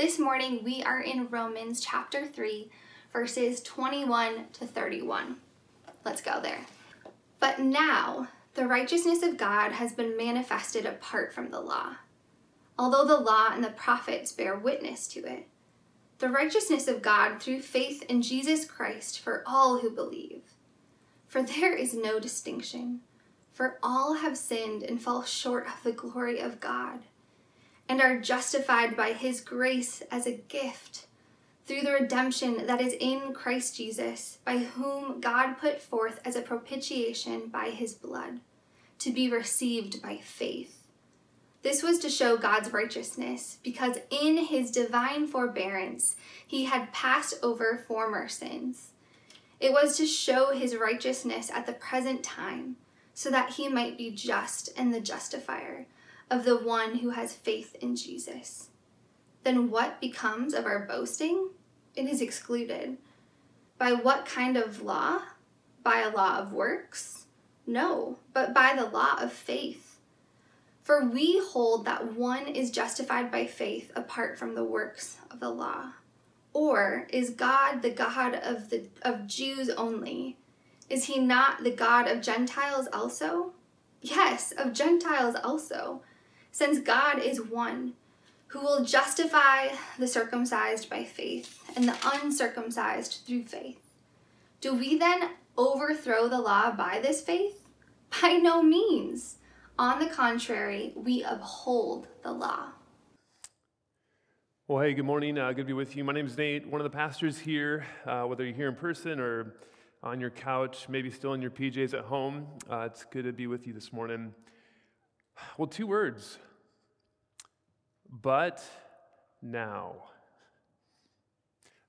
This morning we are in Romans chapter 3, verses 21 to 31. Let's go there. But now the righteousness of God has been manifested apart from the law, although the law and the prophets bear witness to it. The righteousness of God through faith in Jesus Christ for all who believe. For there is no distinction, for all have sinned and fall short of the glory of God, and are justified by his grace as a gift through the redemption that is in Christ Jesus, by whom God put forth as a propitiation by his blood, to be received by faith. This was to show God's righteousness, because in his divine forbearance he had passed over former sins. It was to show his righteousness at the present time, so that he might be just and the justifier of the one who has faith in Jesus. Then what becomes of our boasting? it is excluded. By what kind of law? By a law of works? No, but by the law of faith. For we hold that one is justified by faith apart from the works of the law. Or is God the God of the of Jews only? Is he not the God of Gentiles also? Yes, of Gentiles also, since God is one who will justify the circumcised by faith and the uncircumcised through faith. Do we then overthrow the law by this faith? By no means. On the contrary, we uphold the law. Well, hey, good morning. Uh, good to be with you. My name is Nate, one of the pastors here, uh, whether you're here in person or on your couch, maybe still in your PJs at home. Uh, it's good to be with you this morning. Well, two words but now.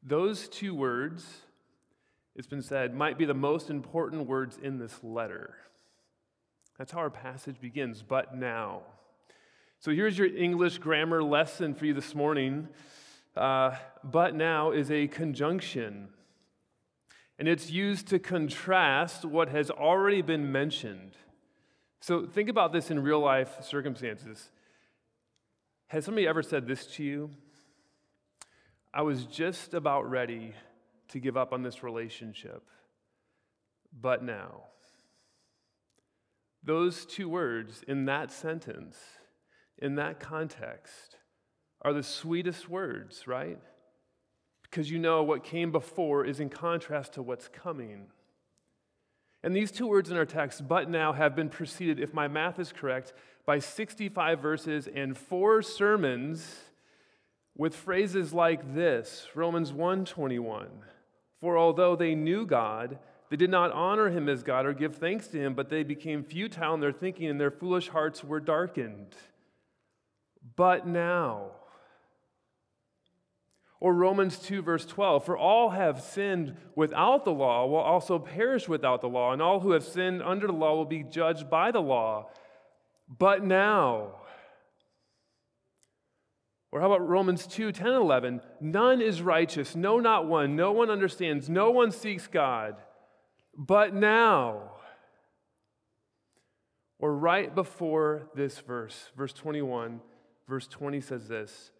Those two words, it's been said, might be the most important words in this letter. That's how our passage begins, but now. So here's your English grammar lesson for you this morning. Uh, but now is a conjunction, and it's used to contrast what has already been mentioned. So think about this in real life circumstances. Has somebody ever said this to you? I was just about ready to give up on this relationship, but now. Those two words in that sentence, in that context, are the sweetest words, right? Because you know what came before is in contrast to what's coming. And these two words in our text, but now, have been preceded, if my math is correct, by 65 verses and four sermons with phrases like this Romans 1:21 For although they knew God they did not honor him as God or give thanks to him but they became futile in their thinking and their foolish hearts were darkened. But now or Romans 2, verse 12 For all have sinned without the law, will also perish without the law, and all who have sinned under the law will be judged by the law. But now, or how about Romans 2 10 11? None is righteous, no, not one. No one understands, no one seeks God. But now, or right before this verse, verse 21, verse 20 says this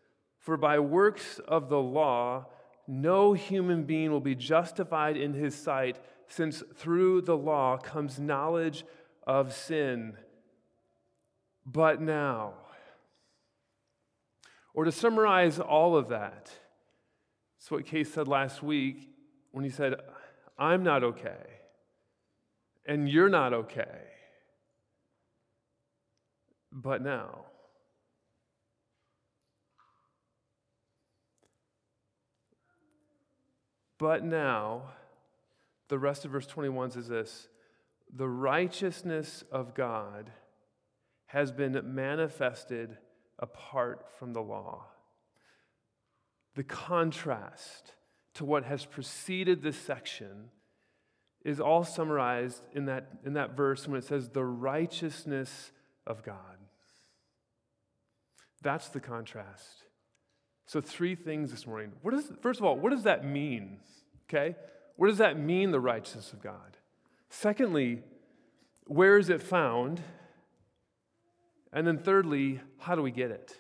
For by works of the law, no human being will be justified in his sight, since through the law comes knowledge of sin but now. Or to summarize all of that, it's what Case said last week when he said, I'm not okay, and you're not okay. But now. But now, the rest of verse 21 says this the righteousness of God has been manifested apart from the law. The contrast to what has preceded this section is all summarized in that, in that verse when it says, the righteousness of God. That's the contrast. So, three things this morning. What is, first of all, what does that mean? Okay? What does that mean, the righteousness of God? Secondly, where is it found? And then, thirdly, how do we get it?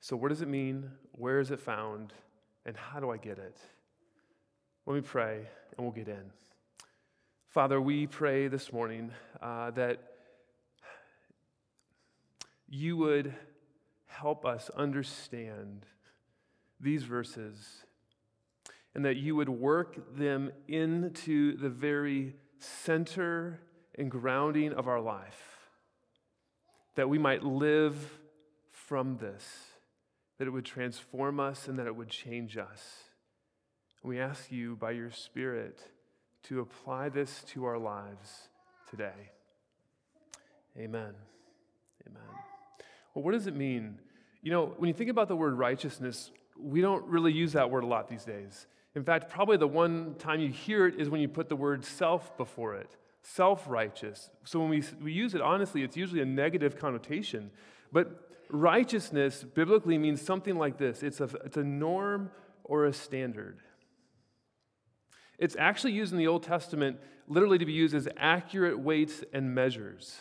So, what does it mean? Where is it found? And how do I get it? Let me pray and we'll get in. Father, we pray this morning uh, that you would help us understand these verses and that you would work them into the very center and grounding of our life, that we might live from this, that it would transform us and that it would change us. We ask you by your Spirit to apply this to our lives today. Amen. Amen. Well, what does it mean? You know, when you think about the word righteousness, we don't really use that word a lot these days. In fact, probably the one time you hear it is when you put the word self before it self righteous. So when we, we use it, honestly, it's usually a negative connotation. But righteousness biblically means something like this it's a, it's a norm or a standard. It's actually used in the Old Testament literally to be used as accurate weights and measures.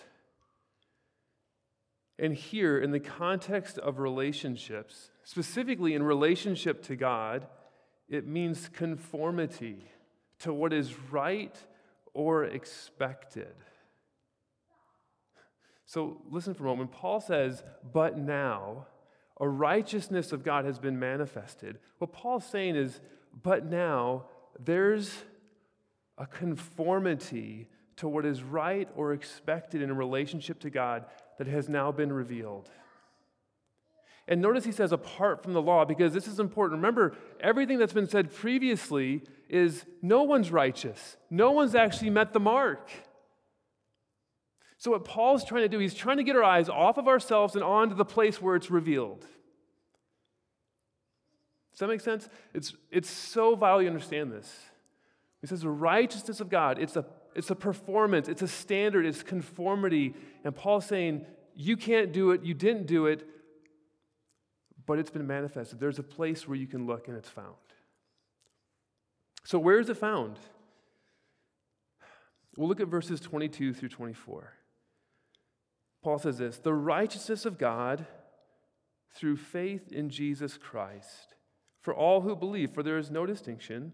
And here, in the context of relationships, specifically in relationship to God, it means conformity to what is right or expected. So listen for a moment. Paul says, But now a righteousness of God has been manifested. What Paul's saying is, But now there's a conformity to what is right or expected in a relationship to God that has now been revealed. And notice he says apart from the law because this is important. Remember, everything that's been said previously is no one's righteous. No one's actually met the mark. So, what Paul's trying to do, he's trying to get our eyes off of ourselves and onto the place where it's revealed. Does that make sense? It's, it's so vital you understand this. He says the righteousness of God, it's a, it's a performance, it's a standard, it's conformity. And Paul's saying, you can't do it, you didn't do it, but it's been manifested. There's a place where you can look and it's found. So, where is it found? We'll look at verses 22 through 24. Paul says this The righteousness of God through faith in Jesus Christ for all who believe, for there is no distinction,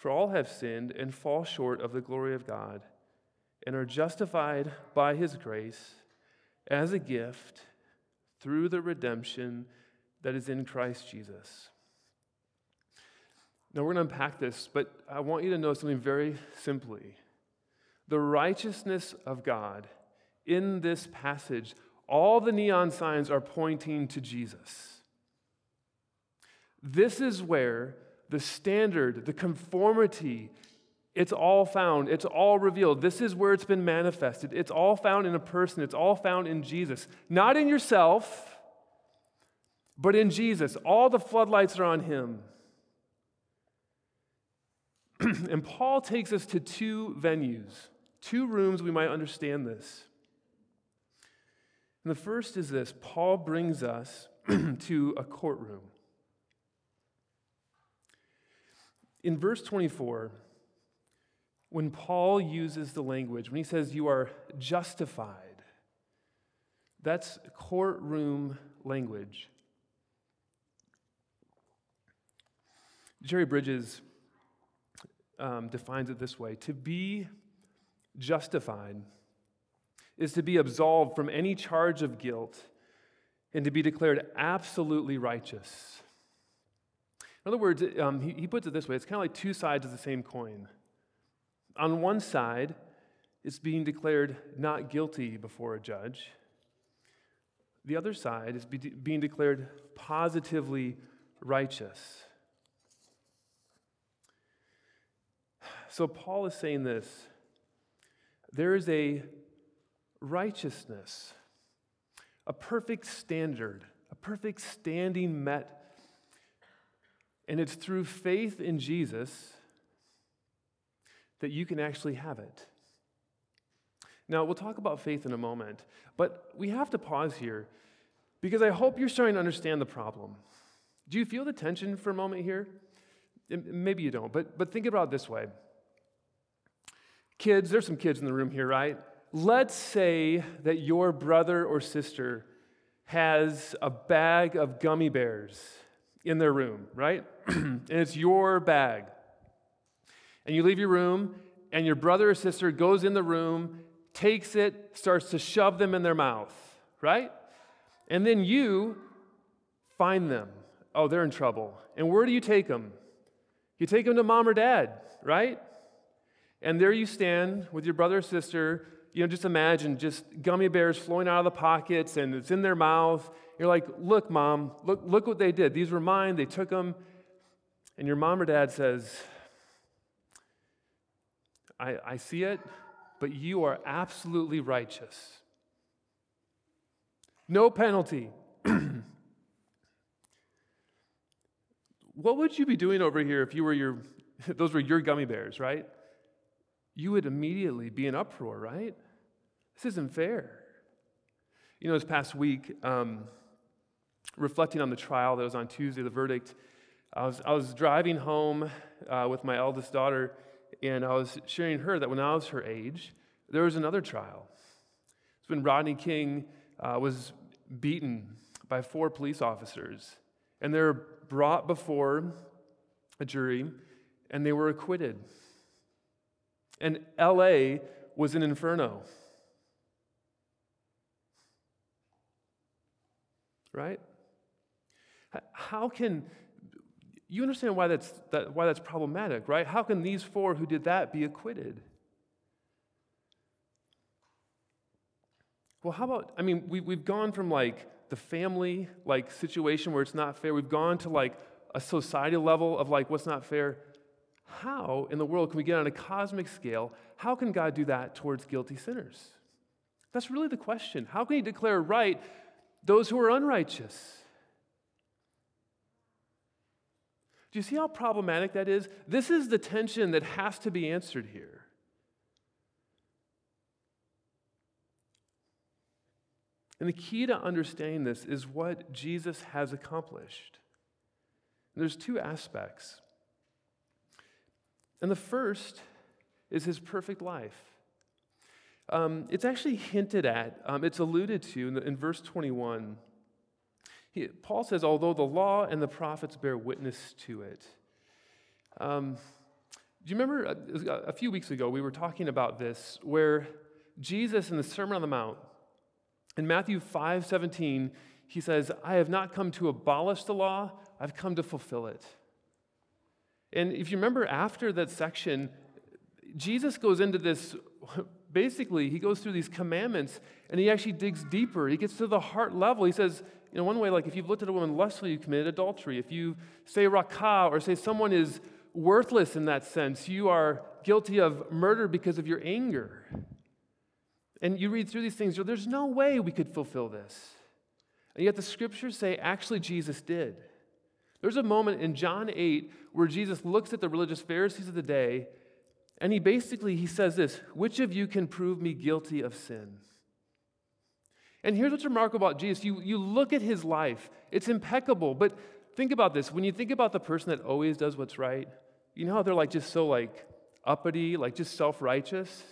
for all have sinned and fall short of the glory of God and are justified by his grace as a gift through the redemption that is in Christ Jesus. Now, we're going to unpack this, but I want you to know something very simply. The righteousness of God in this passage, all the neon signs are pointing to Jesus. This is where the standard, the conformity, it's all found. It's all revealed. This is where it's been manifested. It's all found in a person. It's all found in Jesus. Not in yourself, but in Jesus, all the floodlights are on him. and Paul takes us to two venues, two rooms we might understand this. And the first is this Paul brings us to a courtroom. In verse 24, when Paul uses the language, when he says you are justified, that's courtroom language. Jerry Bridges um, defines it this way To be justified is to be absolved from any charge of guilt and to be declared absolutely righteous. In other words, um, he, he puts it this way it's kind of like two sides of the same coin. On one side, it's being declared not guilty before a judge. The other side is be, being declared positively righteous. So Paul is saying this there is a righteousness, a perfect standard, a perfect standing met. And it's through faith in Jesus that you can actually have it. Now, we'll talk about faith in a moment, but we have to pause here because I hope you're starting to understand the problem. Do you feel the tension for a moment here? Maybe you don't, but, but think about it this way. Kids, there's some kids in the room here, right? Let's say that your brother or sister has a bag of gummy bears in their room, right? and it's your bag. And you leave your room, and your brother or sister goes in the room, takes it, starts to shove them in their mouth, right? And then you find them. Oh, they're in trouble. And where do you take them? You take them to mom or dad, right? And there you stand with your brother or sister. You know, just imagine just gummy bears flowing out of the pockets and it's in their mouth. You're like, look, mom, look, look what they did. These were mine. They took them. And your mom or dad says, I, I see it, but you are absolutely righteous. No penalty. what would you be doing over here if you were your, those were your gummy bears, right? You would immediately be in uproar, right? This isn't fair. You know, this past week, um, reflecting on the trial that was on Tuesday, the verdict, I was, I was driving home uh, with my eldest daughter, and I was sharing her that when I was her age, there was another trial. It's when Rodney King uh, was beaten by four police officers, and they're brought before a jury, and they were acquitted. And LA was an inferno. Right? How can you understand why that's, that, why that's problematic, right? How can these four who did that be acquitted? Well, how about, I mean, we, we've gone from like the family like situation where it's not fair, we've gone to like a society level of like what's not fair. How in the world can we get on a cosmic scale? How can God do that towards guilty sinners? That's really the question. How can He declare right those who are unrighteous? Do you see how problematic that is? This is the tension that has to be answered here. And the key to understanding this is what Jesus has accomplished. There's two aspects. And the first is his perfect life. Um, it's actually hinted at, um, it's alluded to in, the, in verse 21. He, Paul says, although the law and the prophets bear witness to it. Um, do you remember a, uh, a few weeks ago we were talking about this, where Jesus in the Sermon on the Mount, in Matthew 5 17, he says, I have not come to abolish the law, I've come to fulfill it. And if you remember after that section, Jesus goes into this basically, he goes through these commandments and he actually digs deeper. He gets to the heart level. He says, you know, one way, like if you've looked at a woman lustfully, you committed adultery. If you say raca or say someone is worthless in that sense, you are guilty of murder because of your anger. And you read through these things, there's no way we could fulfill this. And yet the scriptures say actually Jesus did. There's a moment in John 8 where Jesus looks at the religious Pharisees of the day and he basically he says this, which of you can prove me guilty of sin? And here's what's remarkable about Jesus. You, you look at his life, it's impeccable, but think about this. When you think about the person that always does what's right, you know how they're like just so like uppity, like just self-righteous?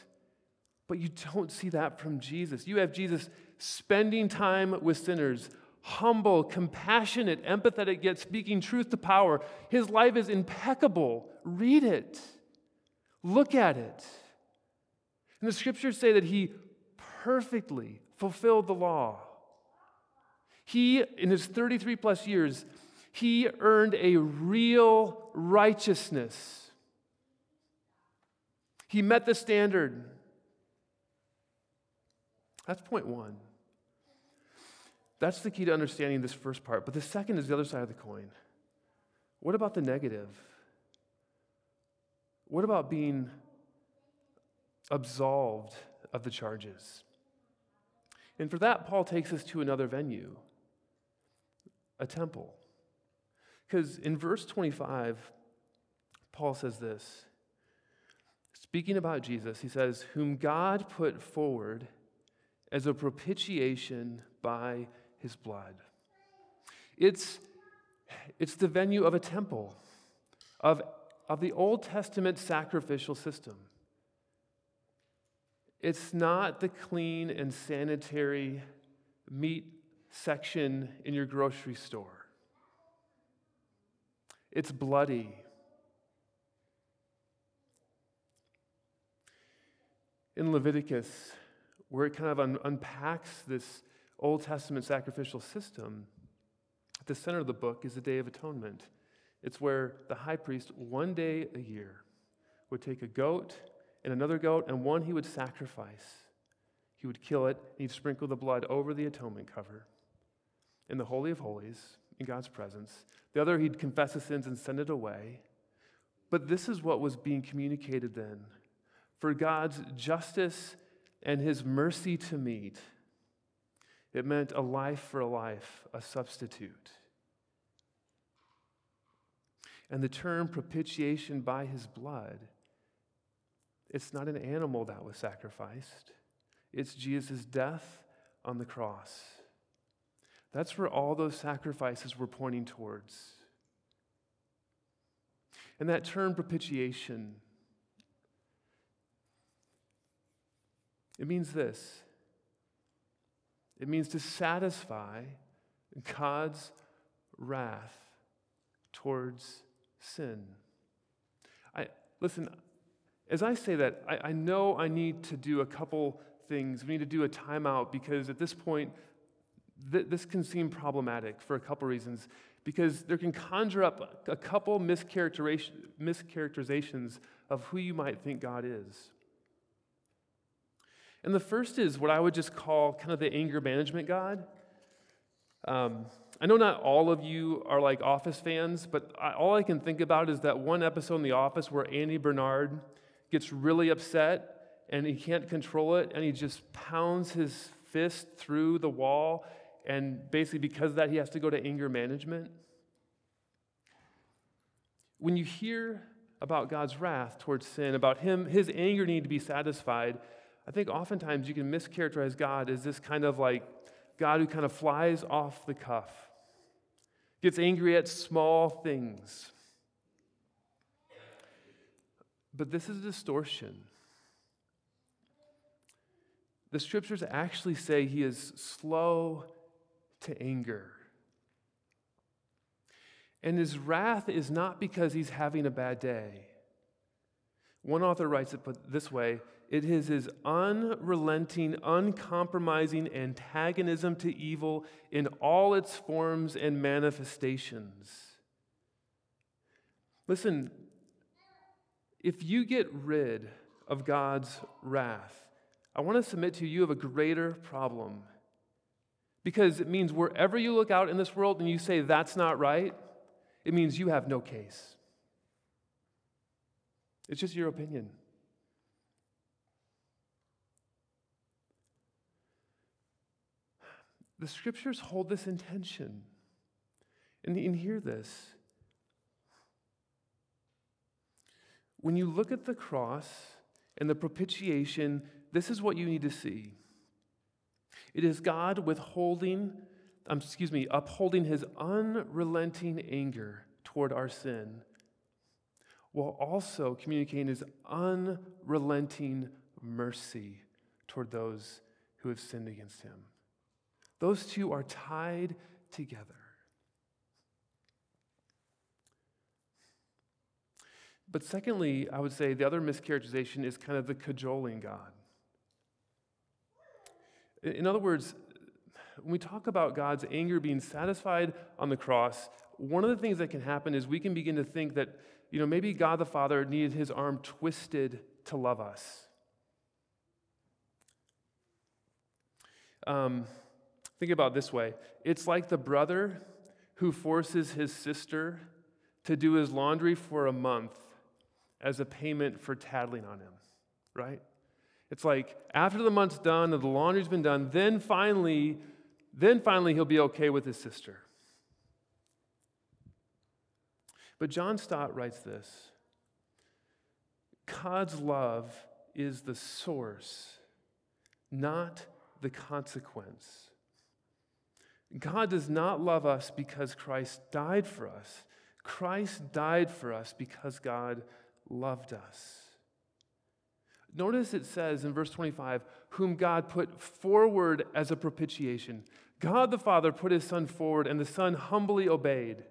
But you don't see that from Jesus. You have Jesus spending time with sinners, humble, compassionate, empathetic, yet speaking truth to power. His life is impeccable. Read it, look at it. And the scriptures say that he perfectly fulfilled the law. He, in his 33 plus years, he earned a real righteousness. He met the standard. That's point one. That's the key to understanding this first part. But the second is the other side of the coin. What about the negative? What about being absolved of the charges? And for that, Paul takes us to another venue a temple. Because in verse 25, Paul says this speaking about Jesus, he says, Whom God put forward as a propitiation by his blood. It's, it's the venue of a temple, of, of the Old Testament sacrificial system. It's not the clean and sanitary meat section in your grocery store. It's bloody. In Leviticus, where it kind of un- unpacks this Old Testament sacrificial system, at the center of the book is the Day of Atonement. It's where the high priest, one day a year, would take a goat and another goat, and one he would sacrifice. He would kill it, and he'd sprinkle the blood over the atonement cover in the Holy of Holies, in God's presence. The other, he'd confess his sins and send it away. But this is what was being communicated then. For God's justice and his mercy to meet, it meant a life for a life, a substitute. And the term propitiation by his blood, it's not an animal that was sacrificed, it's Jesus' death on the cross. That's where all those sacrifices were pointing towards. And that term propitiation, it means this it means to satisfy God's wrath towards sin. I, listen, as I say that, I, I know I need to do a couple things. We need to do a timeout because at this point, th- this can seem problematic for a couple reasons. Because there can conjure up a couple mischaracterizations of who you might think God is. And the first is what I would just call kind of the anger management God. Um, I know not all of you are like Office fans, but I, all I can think about is that one episode in The Office where Andy Bernard gets really upset and he can't control it and he just pounds his fist through the wall. And basically, because of that, he has to go to anger management. When you hear about God's wrath towards sin, about him, his anger need to be satisfied, I think oftentimes you can mischaracterize God as this kind of like God who kind of flies off the cuff, gets angry at small things. But this is a distortion. The scriptures actually say he is slow to anger. And his wrath is not because he's having a bad day. One author writes it this way it is his unrelenting, uncompromising antagonism to evil in all its forms and manifestations. Listen, if you get rid of God's wrath, I want to submit to you, you have a greater problem. Because it means wherever you look out in this world and you say that's not right, it means you have no case. It's just your opinion. The scriptures hold this intention. And, and hear this. When you look at the cross and the propitiation, this is what you need to see. It is God withholding, um, excuse me, upholding his unrelenting anger toward our sin, while also communicating his unrelenting mercy toward those who have sinned against him. Those two are tied together. But secondly, I would say the other mischaracterization is kind of the cajoling God. In other words, when we talk about God's anger being satisfied on the cross, one of the things that can happen is we can begin to think that, you know, maybe God the Father needed his arm twisted to love us. Um, Think about this way it's like the brother who forces his sister to do his laundry for a month as a payment for tattling on him, right? It's like after the month's done and the laundry's been done, then finally, then finally he'll be okay with his sister. But John Stott writes this God's love is the source, not the consequence. God does not love us because Christ died for us. Christ died for us because God loved us. Notice it says in verse 25, whom God put forward as a propitiation. God the Father put his Son forward, and the Son humbly obeyed.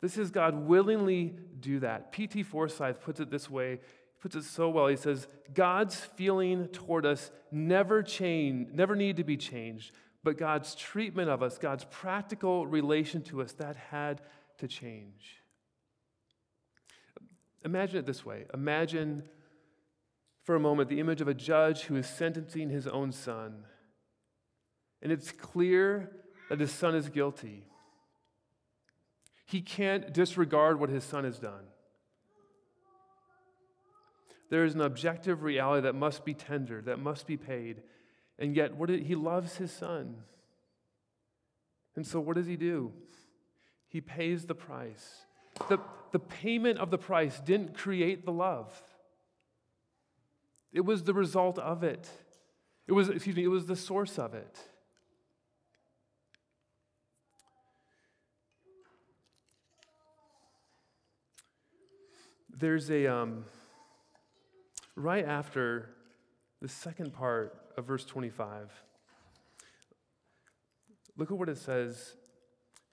This is God willingly do that. P.T. Forsyth puts it this way. He puts it so well. He says, God's feeling toward us never change, never need to be changed, but God's treatment of us, God's practical relation to us, that had to change. Imagine it this way. Imagine for a moment the image of a judge who is sentencing his own son. And it's clear that his son is guilty. He can't disregard what his son has done. There is an objective reality that must be tendered, that must be paid. And yet, what did, he loves his son. And so, what does he do? He pays the price. The, the payment of the price didn't create the love, it was the result of it. It was, excuse me, it was the source of it. There's a, um, right after the second part of verse 25, look at what it says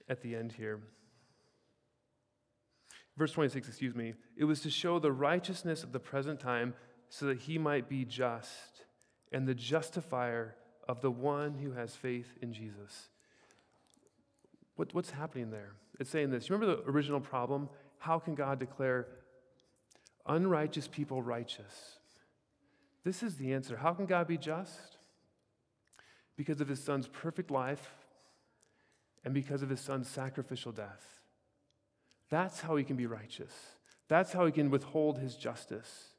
at the end here. Verse 26, excuse me. It was to show the righteousness of the present time so that he might be just and the justifier of the one who has faith in Jesus. What, what's happening there? It's saying this. You remember the original problem? How can God declare unrighteous people righteous? This is the answer. How can God be just? Because of his son's perfect life and because of his son's sacrificial death. That's how he can be righteous. That's how he can withhold his justice.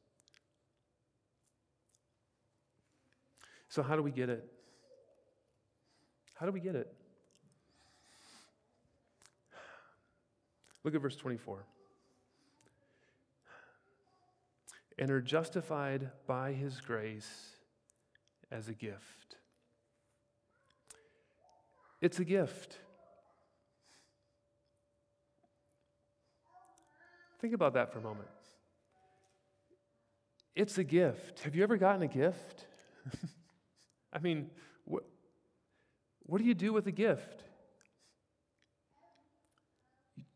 So, how do we get it? How do we get it? Look at verse 24. And are justified by his grace as a gift. It's a gift. Think about that for a moment. It's a gift. Have you ever gotten a gift? I mean, what, what do you do with a gift?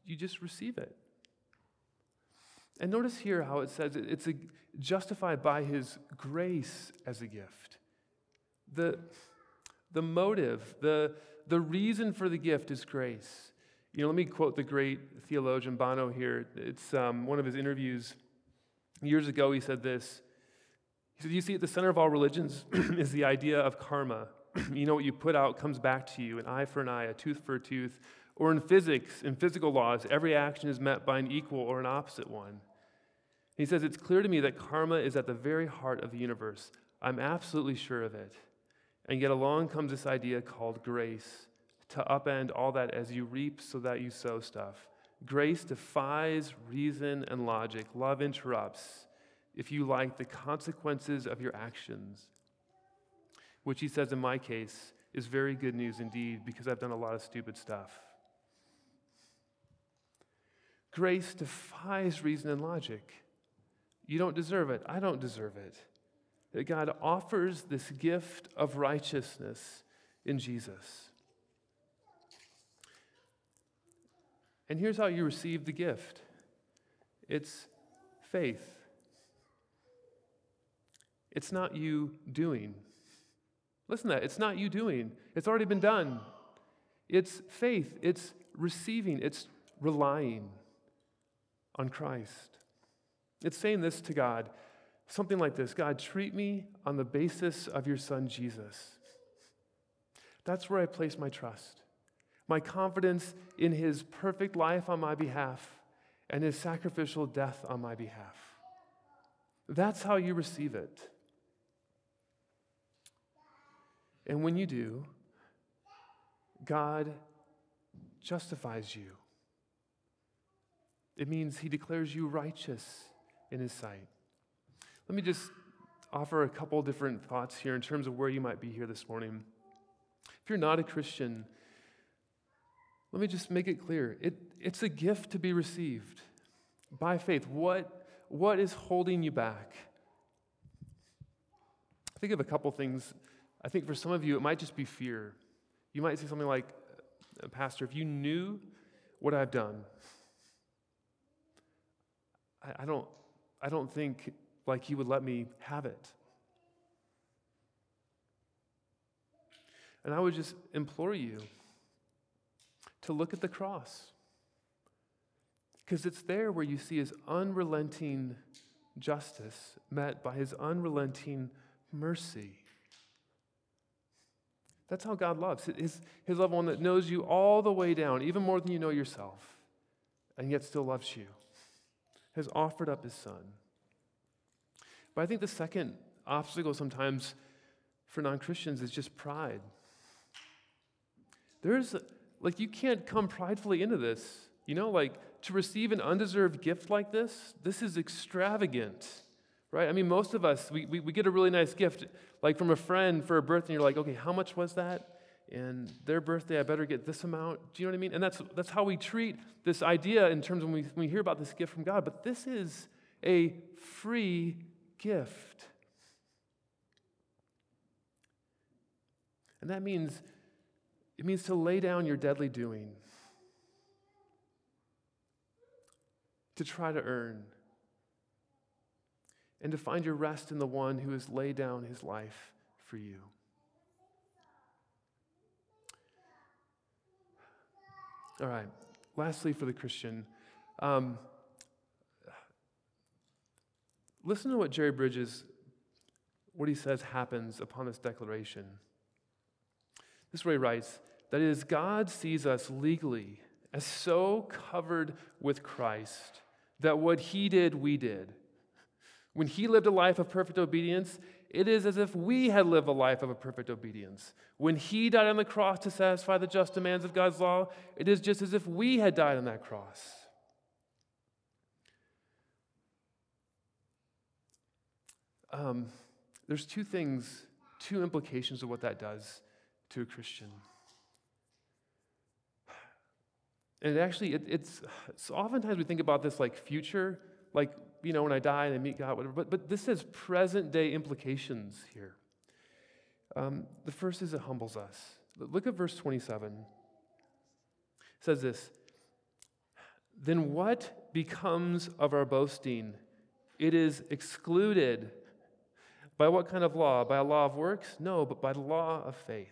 You just receive it. And notice here how it says it's a, justified by his grace as a gift. The, the motive, the, the reason for the gift is grace. You know, let me quote the great theologian Bono here. It's um, one of his interviews. Years ago, he said this. He said, You see, at the center of all religions is the idea of karma. you know, what you put out comes back to you an eye for an eye, a tooth for a tooth. Or in physics, in physical laws, every action is met by an equal or an opposite one. He says, It's clear to me that karma is at the very heart of the universe. I'm absolutely sure of it. And yet along comes this idea called grace to upend all that as you reap so that you sow stuff. Grace defies reason and logic. Love interrupts, if you like, the consequences of your actions, which he says in my case is very good news indeed because I've done a lot of stupid stuff. Grace defies reason and logic. You don't deserve it. I don't deserve it. That God offers this gift of righteousness in Jesus. And here's how you receive the gift it's faith. It's not you doing. Listen to that. It's not you doing, it's already been done. It's faith, it's receiving, it's relying on Christ. It's saying this to God something like this God, treat me on the basis of your son Jesus. That's where I place my trust my confidence in his perfect life on my behalf and his sacrificial death on my behalf. That's how you receive it. And when you do, God justifies you. It means he declares you righteous in his sight. Let me just offer a couple different thoughts here in terms of where you might be here this morning. If you're not a Christian, let me just make it clear it, it's a gift to be received by faith. What, what is holding you back? Think of a couple things. I think for some of you, it might just be fear. You might say something like, Pastor, if you knew what I've done, I, I don't, I don't think like you would let me have it. And I would just implore you to look at the cross. Because it's there where you see his unrelenting justice met by his unrelenting mercy. That's how God loves. His, his love, one that knows you all the way down, even more than you know yourself, and yet still loves you, has offered up his son. But I think the second obstacle sometimes for non Christians is just pride. There's, like, you can't come pridefully into this. You know, like, to receive an undeserved gift like this, this is extravagant, right? I mean, most of us, we, we, we get a really nice gift, like from a friend for a birthday, and you're like, okay, how much was that? And their birthday, I better get this amount. Do you know what I mean? And that's, that's how we treat this idea in terms of when we, when we hear about this gift from God. But this is a free gift. And that means it means to lay down your deadly doing, to try to earn, and to find your rest in the one who has laid down his life for you. All right, lastly, for the Christian, um, listen to what Jerry Bridges, what he says happens upon this declaration. This is where he writes that is, God sees us legally as so covered with Christ that what he did, we did. When he lived a life of perfect obedience, it is as if we had lived a life of a perfect obedience. When he died on the cross to satisfy the just demands of God's law, it is just as if we had died on that cross. Um, there's two things, two implications of what that does to a Christian. And actually, it, it's, it's oftentimes we think about this like future, like, you know, when I die and I meet God, whatever, but, but this has present day implications here. Um, the first is it humbles us. Look at verse 27. It says this Then what becomes of our boasting? It is excluded. By what kind of law? By a law of works? No, but by the law of faith.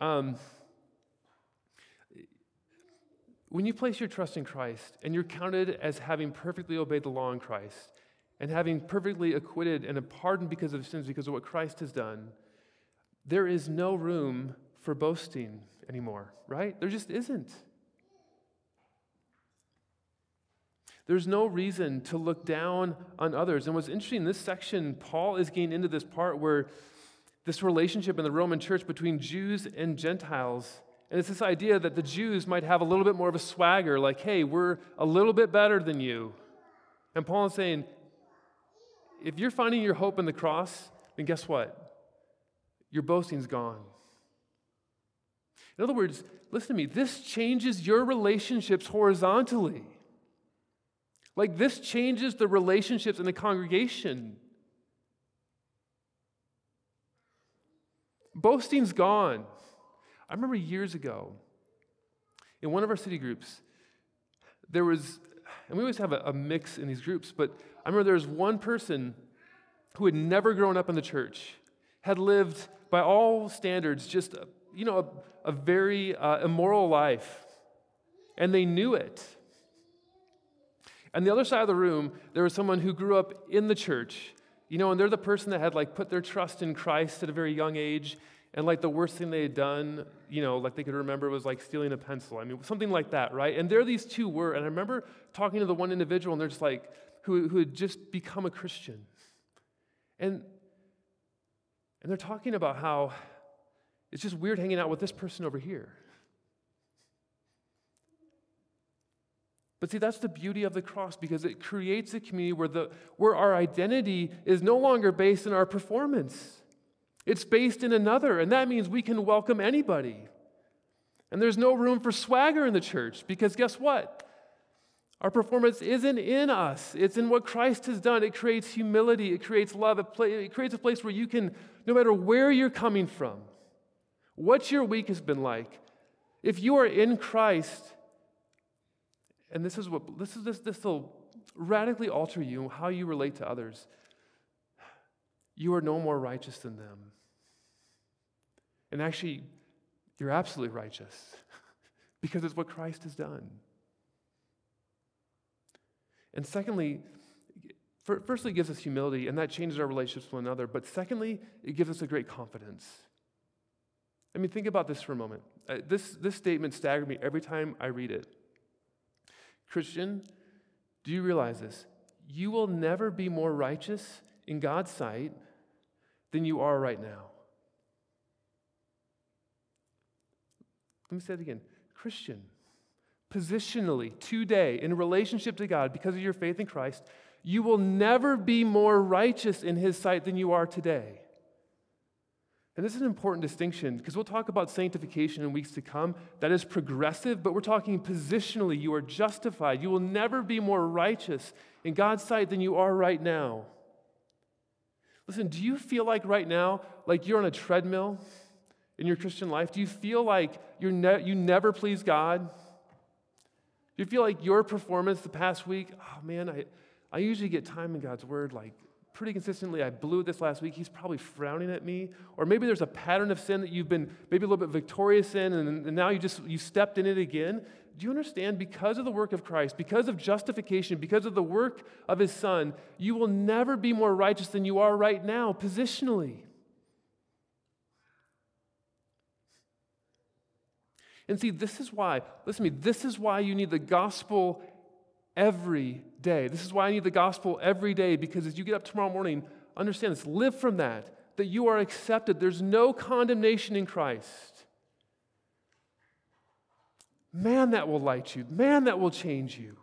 Um, when you place your trust in Christ and you're counted as having perfectly obeyed the law in Christ and having perfectly acquitted and pardoned because of sins because of what Christ has done, there is no room for boasting anymore, right? There just isn't. There's no reason to look down on others. And what's interesting in this section, Paul is getting into this part where this relationship in the Roman church between Jews and Gentiles. And it's this idea that the Jews might have a little bit more of a swagger, like, hey, we're a little bit better than you. And Paul is saying, if you're finding your hope in the cross, then guess what? Your boasting's gone. In other words, listen to me, this changes your relationships horizontally. Like, this changes the relationships in the congregation. Boasting's gone. I remember years ago in one of our city groups, there was, and we always have a, a, mix in these groups, but I remember there was one person who had never grown up in the church, had lived by all standards just, you know, a, a very uh, immoral life, and they knew it. And the other side of the room, there was someone who grew up in the church, you know, and they're the person that had like put their trust in Christ at a very young age. And like the worst thing they had done, you know, like they could remember was like stealing a pencil. I mean, something like that, right? And there these two were. And I remember talking to the one individual, and they're just like, who, who had just become a Christian. And, and they're talking about how it's just weird hanging out with this person over here. But see, that's the beauty of the cross because it creates a community where, the, where our identity is no longer based in our performance. It's based in another, and that means we can welcome anybody. And there's no room for swagger in the church because guess what? Our performance isn't in us, it's in what Christ has done. It creates humility, it creates love, it, it creates a place where you can, no matter where you're coming from, what your week has been like? If you are in Christ, and this is what this is this this will radically alter you how you relate to others. You are no more righteous than them. And actually, you're absolutely righteous because it's what Christ has done. And secondly, firstly, it gives us humility, and that changes our relationships with one another. But secondly, it gives us a great confidence. I mean, think about this for a moment. Uh, this, this statement staggered me every time I read it. Christian, do you realize this? You will never be more righteous in God's sight than you are right now. Let me say it again. Christian, positionally, today, in relationship to God, because of your faith in Christ, you will never be more righteous in His sight than you are today. And this is an important distinction because we'll talk about sanctification in weeks to come. That is progressive, but we're talking positionally. You are justified. You will never be more righteous in God's sight than you are right now. Listen, do you feel like right now, like you're on a treadmill in your Christian life? Do you feel like you're ne- you never please God? Do you feel like your performance the past week, oh man, I, I usually get time in God's word like pretty consistently. I blew this last week. He's probably frowning at me. Or maybe there's a pattern of sin that you've been maybe a little bit victorious in, and, and now you just you stepped in it again. Do you understand? Because of the work of Christ, because of justification, because of the work of his son, you will never be more righteous than you are right now, positionally. And see, this is why, listen to me, this is why you need the gospel every day. This is why I need the gospel every day because as you get up tomorrow morning, understand this, live from that, that you are accepted. There's no condemnation in Christ. Man, that will light you. Man, that will change you.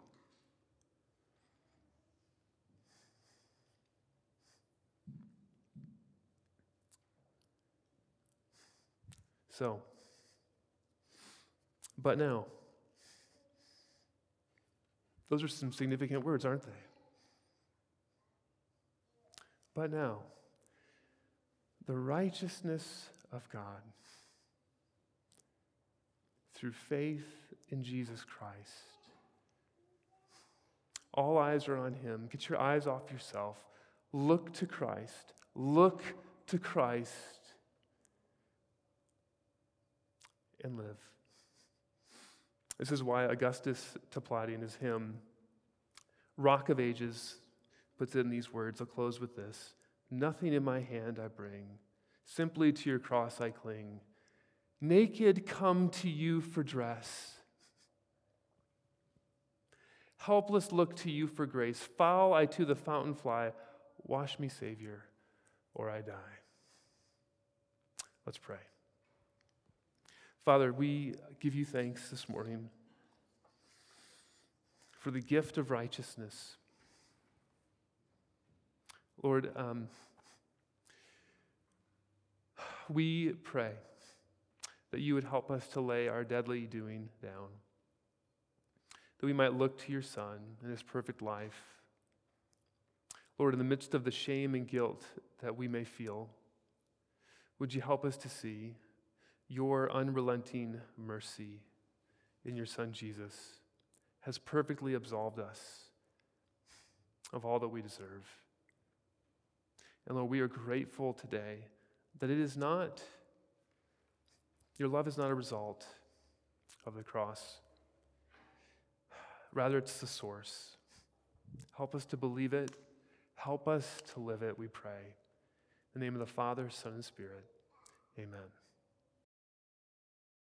So, but now, those are some significant words, aren't they? But now, the righteousness of God through faith in Jesus Christ. All eyes are on him. Get your eyes off yourself. Look to Christ. Look to Christ and live. This is why Augustus Toplady in his hymn, Rock of Ages, puts in these words. I'll close with this Nothing in my hand I bring, simply to your cross I cling. Naked come to you for dress. Helpless look to you for grace. Foul I to the fountain fly. Wash me, Savior, or I die. Let's pray. Father, we give you thanks this morning for the gift of righteousness. Lord, um, we pray that you would help us to lay our deadly doing down, that we might look to your Son and his perfect life. Lord, in the midst of the shame and guilt that we may feel, would you help us to see? your unrelenting mercy in your Son Jesus has perfectly absolved us of all that we deserve. And Lord, we are grateful today that it is not, your love is not a result of the cross. Rather, it's the source. Help us to believe it. Help us to live it, we pray. In the name of the Father, Son, and Spirit, amen.